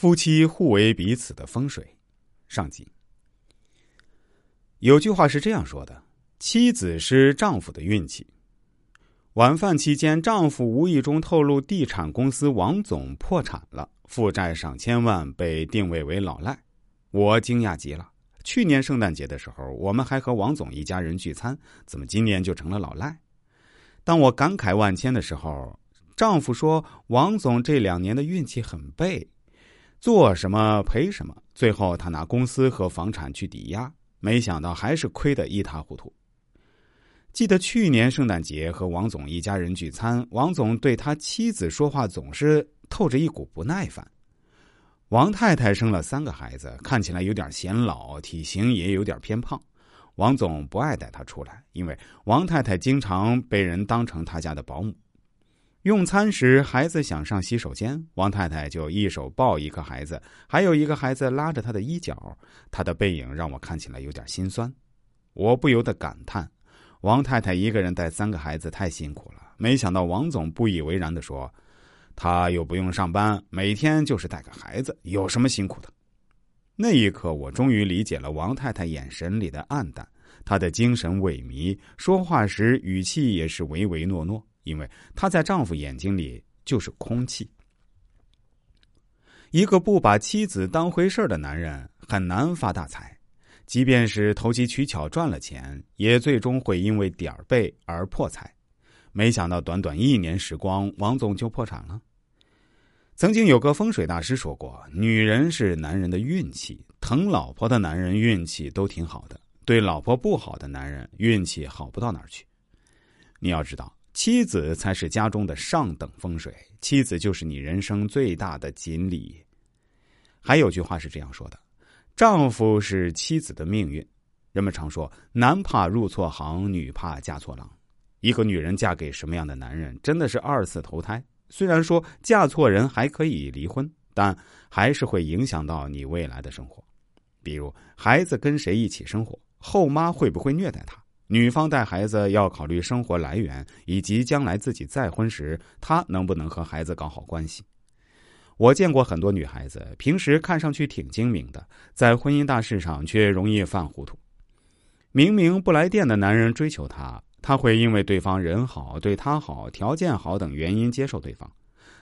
夫妻互为彼此的风水。上集有句话是这样说的：“妻子是丈夫的运气。”晚饭期间，丈夫无意中透露，地产公司王总破产了，负债上千万，被定位为老赖。我惊讶极了。去年圣诞节的时候，我们还和王总一家人聚餐，怎么今年就成了老赖？当我感慨万千的时候，丈夫说：“王总这两年的运气很背。”做什么赔什么，最后他拿公司和房产去抵押，没想到还是亏得一塌糊涂。记得去年圣诞节和王总一家人聚餐，王总对他妻子说话总是透着一股不耐烦。王太太生了三个孩子，看起来有点显老，体型也有点偏胖。王总不爱带她出来，因为王太太经常被人当成他家的保姆。用餐时，孩子想上洗手间，王太太就一手抱一个孩子，还有一个孩子拉着她的衣角，她的背影让我看起来有点心酸。我不由得感叹：王太太一个人带三个孩子太辛苦了。没想到王总不以为然的说：“他又不用上班，每天就是带个孩子，有什么辛苦的？”那一刻，我终于理解了王太太眼神里的暗淡，她的精神萎靡，说话时语气也是唯唯诺诺。因为她在丈夫眼睛里就是空气。一个不把妻子当回事的男人很难发大财，即便是投机取巧赚了钱，也最终会因为点儿背而破财。没想到短短一年时光，王总就破产了。曾经有个风水大师说过：“女人是男人的运气，疼老婆的男人运气都挺好的，对老婆不好的男人运气好不到哪儿去。”你要知道。妻子才是家中的上等风水，妻子就是你人生最大的锦鲤。还有句话是这样说的：“丈夫是妻子的命运。”人们常说“男怕入错行，女怕嫁错郎”。一个女人嫁给什么样的男人，真的是二次投胎。虽然说嫁错人还可以离婚，但还是会影响到你未来的生活。比如，孩子跟谁一起生活，后妈会不会虐待他？女方带孩子要考虑生活来源，以及将来自己再婚时，她能不能和孩子搞好关系。我见过很多女孩子，平时看上去挺精明的，在婚姻大事上却容易犯糊涂。明明不来电的男人追求她，她会因为对方人好、对她好、条件好等原因接受对方。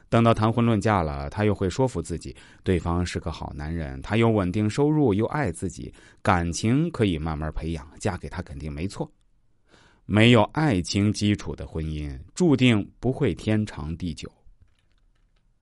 等到谈婚论嫁了，她又会说服自己，对方是个好男人，他有稳定收入，又爱自己，感情可以慢慢培养，嫁给他肯定没错。没有爱情基础的婚姻，注定不会天长地久。